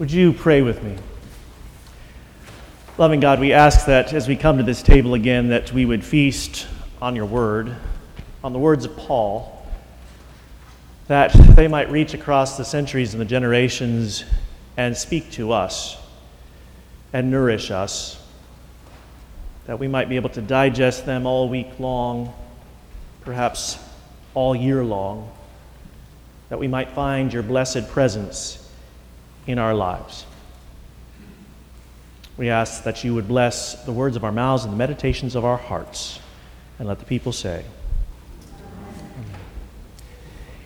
Would you pray with me? Loving God, we ask that as we come to this table again, that we would feast on your word, on the words of Paul, that they might reach across the centuries and the generations and speak to us and nourish us, that we might be able to digest them all week long, perhaps all year long, that we might find your blessed presence in our lives. We ask that you would bless the words of our mouths and the meditations of our hearts. And let the people say,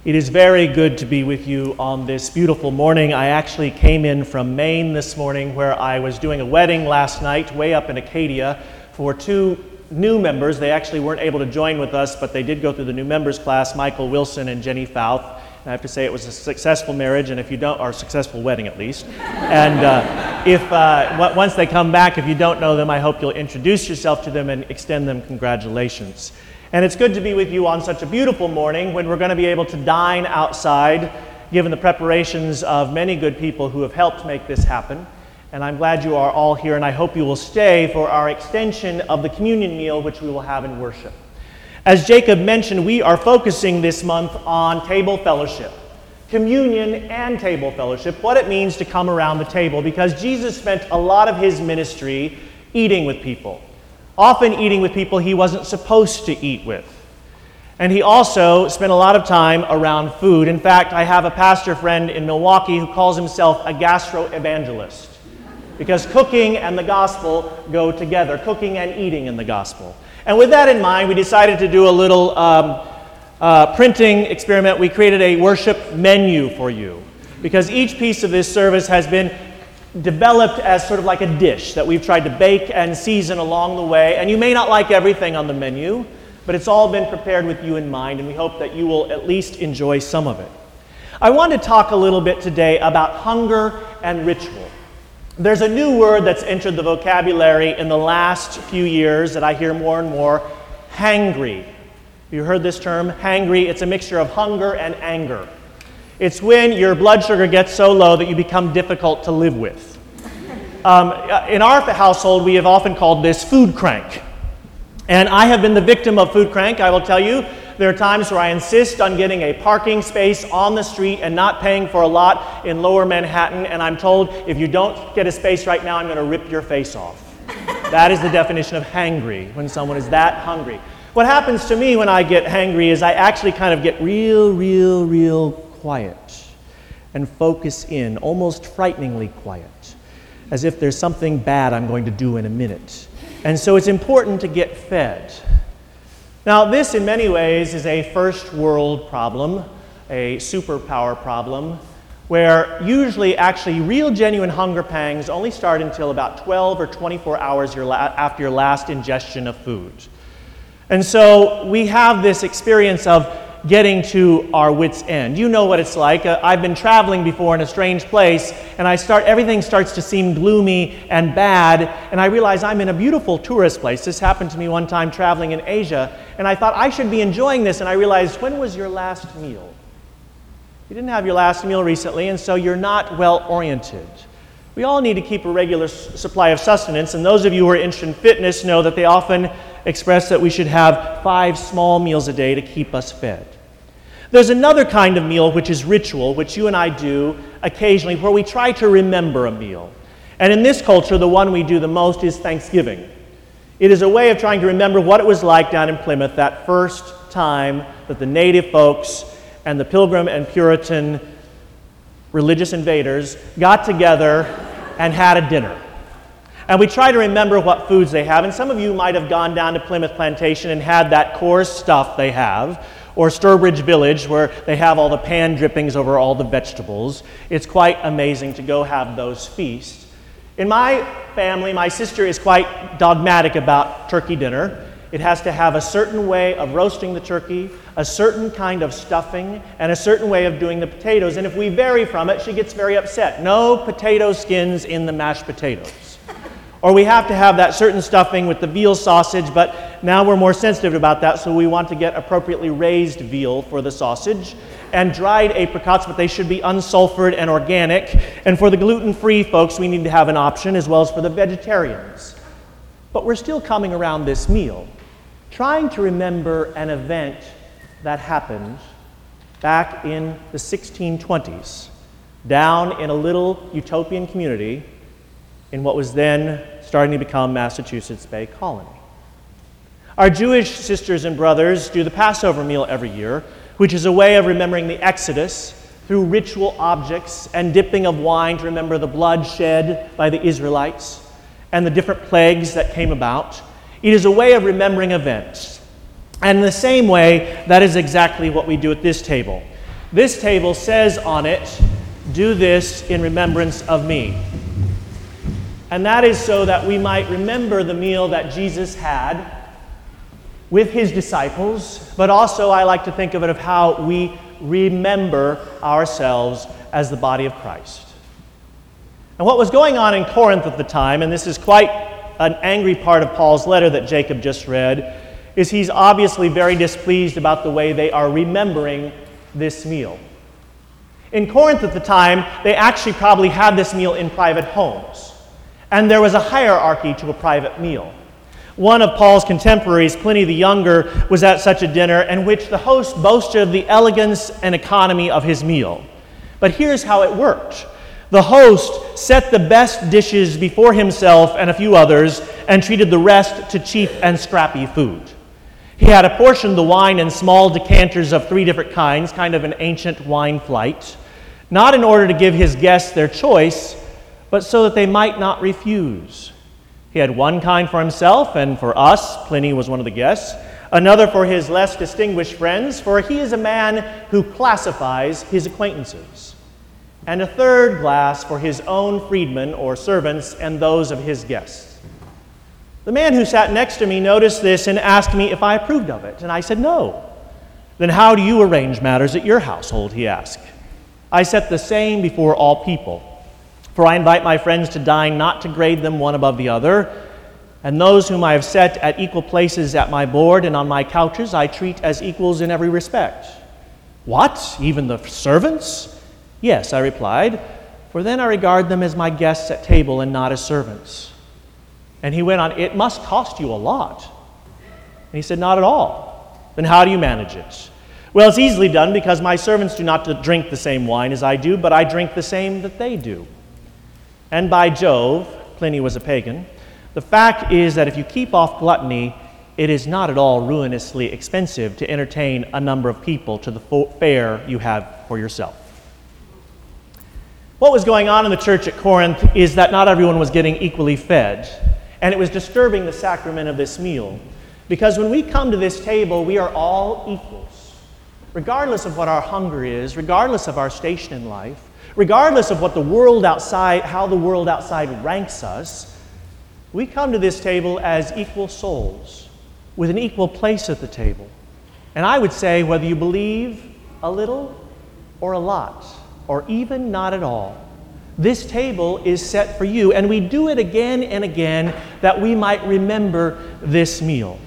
It is very good to be with you on this beautiful morning. I actually came in from Maine this morning where I was doing a wedding last night way up in Acadia for two new members. They actually weren't able to join with us, but they did go through the new members class, Michael Wilson and Jenny Fouth. I have to say it was a successful marriage, and if you don't, or successful wedding at least. And uh, if uh, once they come back, if you don't know them, I hope you'll introduce yourself to them and extend them congratulations. And it's good to be with you on such a beautiful morning when we're going to be able to dine outside, given the preparations of many good people who have helped make this happen. And I'm glad you are all here, and I hope you will stay for our extension of the communion meal, which we will have in worship. As Jacob mentioned, we are focusing this month on table fellowship, communion and table fellowship, what it means to come around the table, because Jesus spent a lot of his ministry eating with people, often eating with people he wasn't supposed to eat with. And he also spent a lot of time around food. In fact, I have a pastor friend in Milwaukee who calls himself a gastro evangelist because cooking and the gospel go together, cooking and eating in the gospel. And with that in mind, we decided to do a little um, uh, printing experiment. We created a worship menu for you because each piece of this service has been developed as sort of like a dish that we've tried to bake and season along the way. And you may not like everything on the menu, but it's all been prepared with you in mind, and we hope that you will at least enjoy some of it. I want to talk a little bit today about hunger and ritual. There's a new word that's entered the vocabulary in the last few years that I hear more and more hangry. You heard this term, hangry? It's a mixture of hunger and anger. It's when your blood sugar gets so low that you become difficult to live with. Um, in our household, we have often called this food crank. And I have been the victim of food crank, I will tell you. There are times where I insist on getting a parking space on the street and not paying for a lot in lower Manhattan, and I'm told if you don't get a space right now, I'm going to rip your face off. that is the definition of hangry, when someone is that hungry. What happens to me when I get hangry is I actually kind of get real, real, real quiet and focus in, almost frighteningly quiet, as if there's something bad I'm going to do in a minute. And so it's important to get fed. Now, this in many ways is a first world problem, a superpower problem, where usually, actually, real genuine hunger pangs only start until about 12 or 24 hours after your last ingestion of food. And so we have this experience of getting to our wits' end. You know what it's like. Uh, I've been traveling before in a strange place, and I start everything starts to seem gloomy and bad, and I realize I'm in a beautiful tourist place. This happened to me one time traveling in Asia, and I thought I should be enjoying this, and I realized when was your last meal? You didn't have your last meal recently, and so you're not well oriented. We all need to keep a regular s- supply of sustenance, and those of you who are interested in fitness know that they often express that we should have five small meals a day to keep us fed. There's another kind of meal which is ritual, which you and I do occasionally, where we try to remember a meal. And in this culture, the one we do the most is Thanksgiving. It is a way of trying to remember what it was like down in Plymouth that first time that the native folks and the Pilgrim and Puritan religious invaders got together and had a dinner. And we try to remember what foods they have. And some of you might have gone down to Plymouth Plantation and had that coarse stuff they have or Sturbridge Village, where they have all the pan drippings over all the vegetables. It's quite amazing to go have those feasts. In my family, my sister is quite dogmatic about turkey dinner. It has to have a certain way of roasting the turkey, a certain kind of stuffing, and a certain way of doing the potatoes. And if we vary from it, she gets very upset. No potato skins in the mashed potatoes. Or we have to have that certain stuffing with the veal sausage, but now we're more sensitive about that, so we want to get appropriately raised veal for the sausage. and dried apricots, but they should be unsulfured and organic. And for the gluten free folks, we need to have an option, as well as for the vegetarians. But we're still coming around this meal, trying to remember an event that happened back in the 1620s, down in a little utopian community in what was then starting to become Massachusetts Bay Colony. Our Jewish sisters and brothers do the Passover meal every year, which is a way of remembering the Exodus through ritual objects and dipping of wine to remember the blood shed by the Israelites and the different plagues that came about. It is a way of remembering events. And in the same way, that is exactly what we do at this table. This table says on it, Do this in remembrance of me. And that is so that we might remember the meal that Jesus had with his disciples, but also I like to think of it of how we remember ourselves as the body of Christ. And what was going on in Corinth at the time, and this is quite an angry part of Paul's letter that Jacob just read, is he's obviously very displeased about the way they are remembering this meal. In Corinth at the time, they actually probably had this meal in private homes, and there was a hierarchy to a private meal. One of Paul's contemporaries, Pliny the Younger, was at such a dinner in which the host boasted of the elegance and economy of his meal. But here's how it worked the host set the best dishes before himself and a few others and treated the rest to cheap and scrappy food. He had apportioned the wine in small decanters of three different kinds, kind of an ancient wine flight, not in order to give his guests their choice, but so that they might not refuse. He had one kind for himself, and for us, Pliny was one of the guests, another for his less distinguished friends, for he is a man who classifies his acquaintances, and a third glass for his own freedmen or servants and those of his guests. The man who sat next to me noticed this and asked me if I approved of it, and I said no. Then how do you arrange matters at your household? he asked. I set the same before all people. For I invite my friends to dine not to grade them one above the other, and those whom I have set at equal places at my board and on my couches I treat as equals in every respect. What? Even the servants? Yes, I replied, for then I regard them as my guests at table and not as servants. And he went on, It must cost you a lot. And he said, Not at all. Then how do you manage it? Well, it's easily done because my servants do not drink the same wine as I do, but I drink the same that they do. And by Jove, Pliny was a pagan, the fact is that if you keep off gluttony, it is not at all ruinously expensive to entertain a number of people to the fare you have for yourself. What was going on in the church at Corinth is that not everyone was getting equally fed, and it was disturbing the sacrament of this meal. Because when we come to this table, we are all equals, regardless of what our hunger is, regardless of our station in life, Regardless of what the world outside, how the world outside ranks us, we come to this table as equal souls with an equal place at the table. And I would say, whether you believe a little or a lot, or even not at all, this table is set for you, and we do it again and again that we might remember this meal.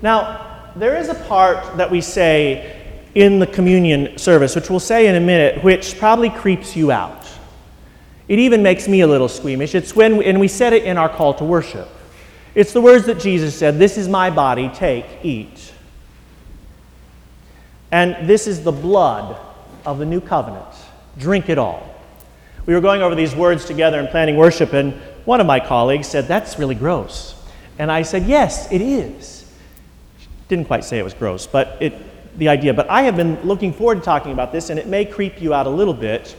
Now, there is a part that we say in the communion service, which we'll say in a minute, which probably creeps you out. It even makes me a little squeamish. It's when, and we said it in our call to worship. It's the words that Jesus said This is my body, take, eat. And this is the blood of the new covenant. Drink it all. We were going over these words together and planning worship, and one of my colleagues said, That's really gross. And I said, Yes, it is. Didn't quite say it was gross, but it, the idea. But I have been looking forward to talking about this, and it may creep you out a little bit.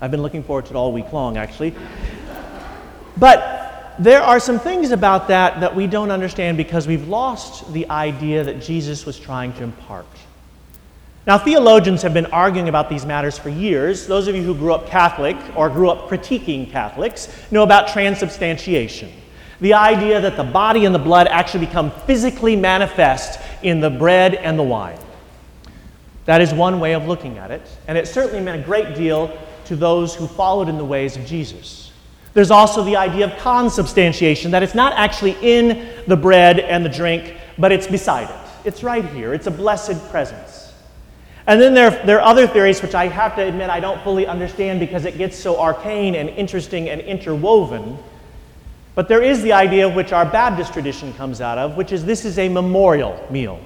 I've been looking forward to it all week long, actually. But there are some things about that that we don't understand because we've lost the idea that Jesus was trying to impart. Now, theologians have been arguing about these matters for years. Those of you who grew up Catholic or grew up critiquing Catholics know about transubstantiation. The idea that the body and the blood actually become physically manifest in the bread and the wine. That is one way of looking at it, and it certainly meant a great deal to those who followed in the ways of Jesus. There's also the idea of consubstantiation, that it's not actually in the bread and the drink, but it's beside it. It's right here, it's a blessed presence. And then there, there are other theories which I have to admit I don't fully understand because it gets so arcane and interesting and interwoven. But there is the idea which our Baptist tradition comes out of, which is this is a memorial meal.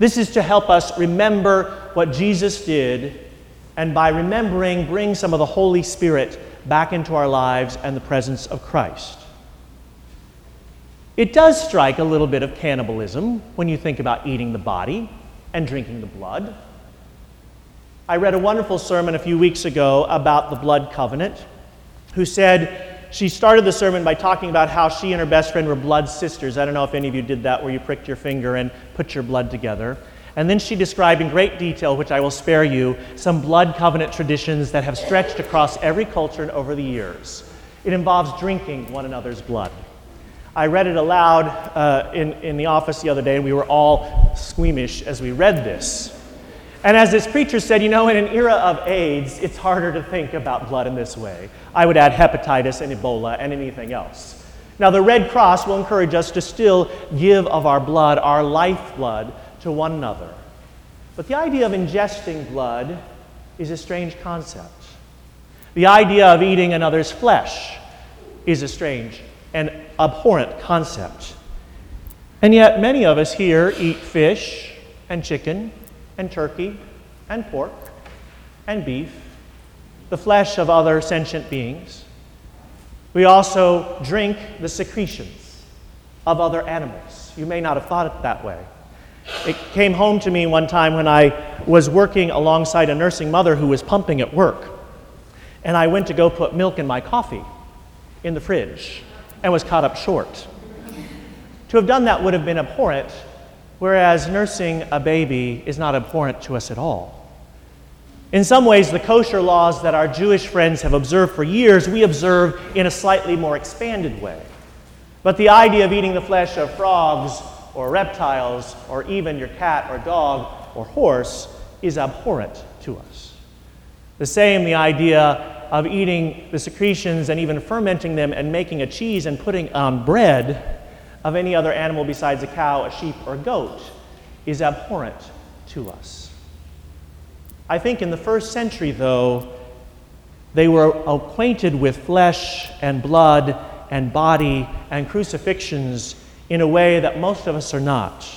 This is to help us remember what Jesus did, and by remembering, bring some of the Holy Spirit back into our lives and the presence of Christ. It does strike a little bit of cannibalism when you think about eating the body and drinking the blood. I read a wonderful sermon a few weeks ago about the blood covenant, who said she started the sermon by talking about how she and her best friend were blood sisters. I don't know if any of you did that where you pricked your finger and put your blood together. And then she described in great detail, which I will spare you, some blood covenant traditions that have stretched across every culture and over the years. It involves drinking one another's blood. I read it aloud uh, in, in the office the other day, and we were all squeamish as we read this. And as this preacher said, you know, in an era of AIDS, it's harder to think about blood in this way. I would add hepatitis and Ebola and anything else. Now, the Red Cross will encourage us to still give of our blood, our lifeblood, to one another. But the idea of ingesting blood is a strange concept. The idea of eating another's flesh is a strange and abhorrent concept. And yet, many of us here eat fish and chicken and turkey and pork and beef, the flesh of other sentient beings. We also drink the secretions of other animals. You may not have thought it that way. It came home to me one time when I was working alongside a nursing mother who was pumping at work. And I went to go put milk in my coffee in the fridge and was caught up short. To have done that would have been abhorrent, whereas nursing a baby is not abhorrent to us at all. In some ways, the kosher laws that our Jewish friends have observed for years, we observe in a slightly more expanded way. But the idea of eating the flesh of frogs or reptiles or even your cat or dog or horse is abhorrent to us. The same, the idea of eating the secretions and even fermenting them and making a cheese and putting on bread of any other animal besides a cow, a sheep, or a goat is abhorrent to us. I think in the first century, though, they were acquainted with flesh and blood and body and crucifixions in a way that most of us are not.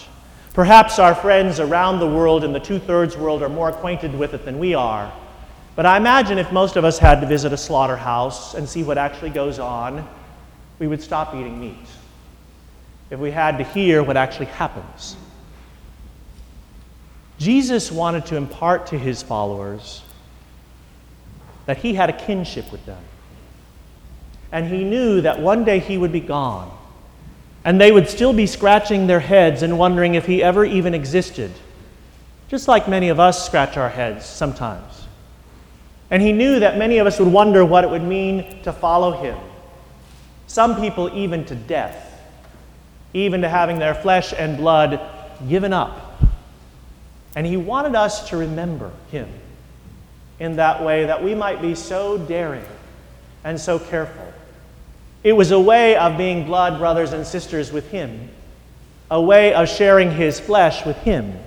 Perhaps our friends around the world in the two thirds world are more acquainted with it than we are. But I imagine if most of us had to visit a slaughterhouse and see what actually goes on, we would stop eating meat. If we had to hear what actually happens. Jesus wanted to impart to his followers that he had a kinship with them. And he knew that one day he would be gone. And they would still be scratching their heads and wondering if he ever even existed. Just like many of us scratch our heads sometimes. And he knew that many of us would wonder what it would mean to follow him. Some people, even to death, even to having their flesh and blood given up. And he wanted us to remember him in that way that we might be so daring and so careful. It was a way of being blood brothers and sisters with him, a way of sharing his flesh with him.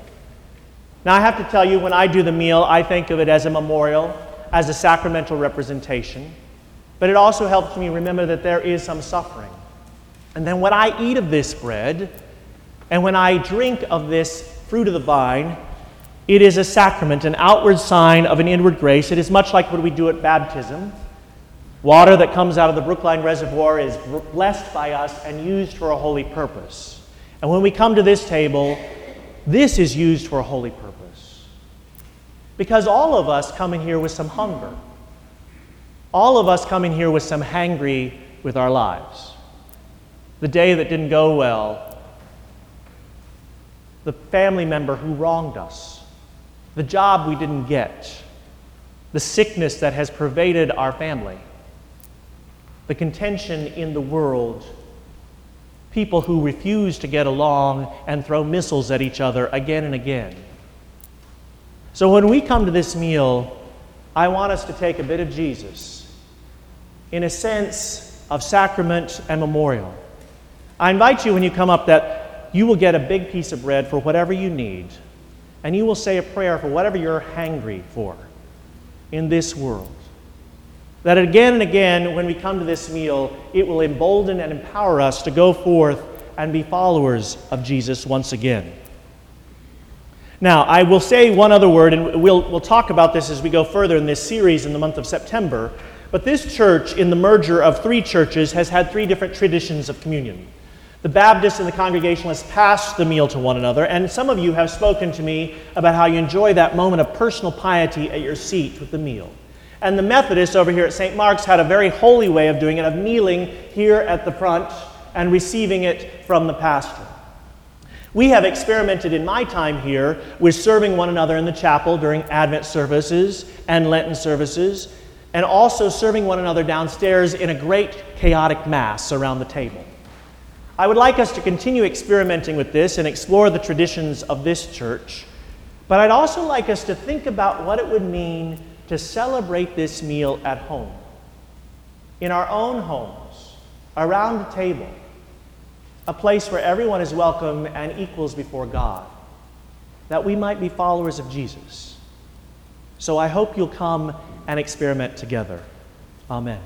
Now, I have to tell you, when I do the meal, I think of it as a memorial as a sacramental representation, but it also helps me remember that there is some suffering. And then when I eat of this bread, and when I drink of this fruit of the vine, it is a sacrament, an outward sign of an inward grace. It is much like what we do at baptism. Water that comes out of the Brookline Reservoir is blessed by us and used for a holy purpose. And when we come to this table, this is used for a holy purpose. Because all of us come in here with some hunger. All of us come in here with some hangry with our lives. The day that didn't go well, the family member who wronged us, the job we didn't get, the sickness that has pervaded our family, the contention in the world, people who refuse to get along and throw missiles at each other again and again. So when we come to this meal, I want us to take a bit of Jesus in a sense of sacrament and memorial. I invite you when you come up that you will get a big piece of bread for whatever you need. and you will say a prayer for whatever you're hangry for in this world. That again and again, when we come to this meal, it will embolden and empower us to go forth and be followers of Jesus once again. Now, I will say one other word, and we'll, we'll talk about this as we go further in this series in the month of September. But this church, in the merger of three churches, has had three different traditions of communion. The Baptists and the Congregationalists pass the meal to one another, and some of you have spoken to me about how you enjoy that moment of personal piety at your seat with the meal. And the Methodists over here at St. Mark's had a very holy way of doing it, of kneeling here at the front and receiving it from the pastor. We have experimented in my time here with serving one another in the chapel during Advent services and Lenten services, and also serving one another downstairs in a great chaotic mass around the table. I would like us to continue experimenting with this and explore the traditions of this church, but I'd also like us to think about what it would mean to celebrate this meal at home, in our own homes, around the table a place where everyone is welcome and equals before God, that we might be followers of Jesus. So I hope you'll come and experiment together. Amen.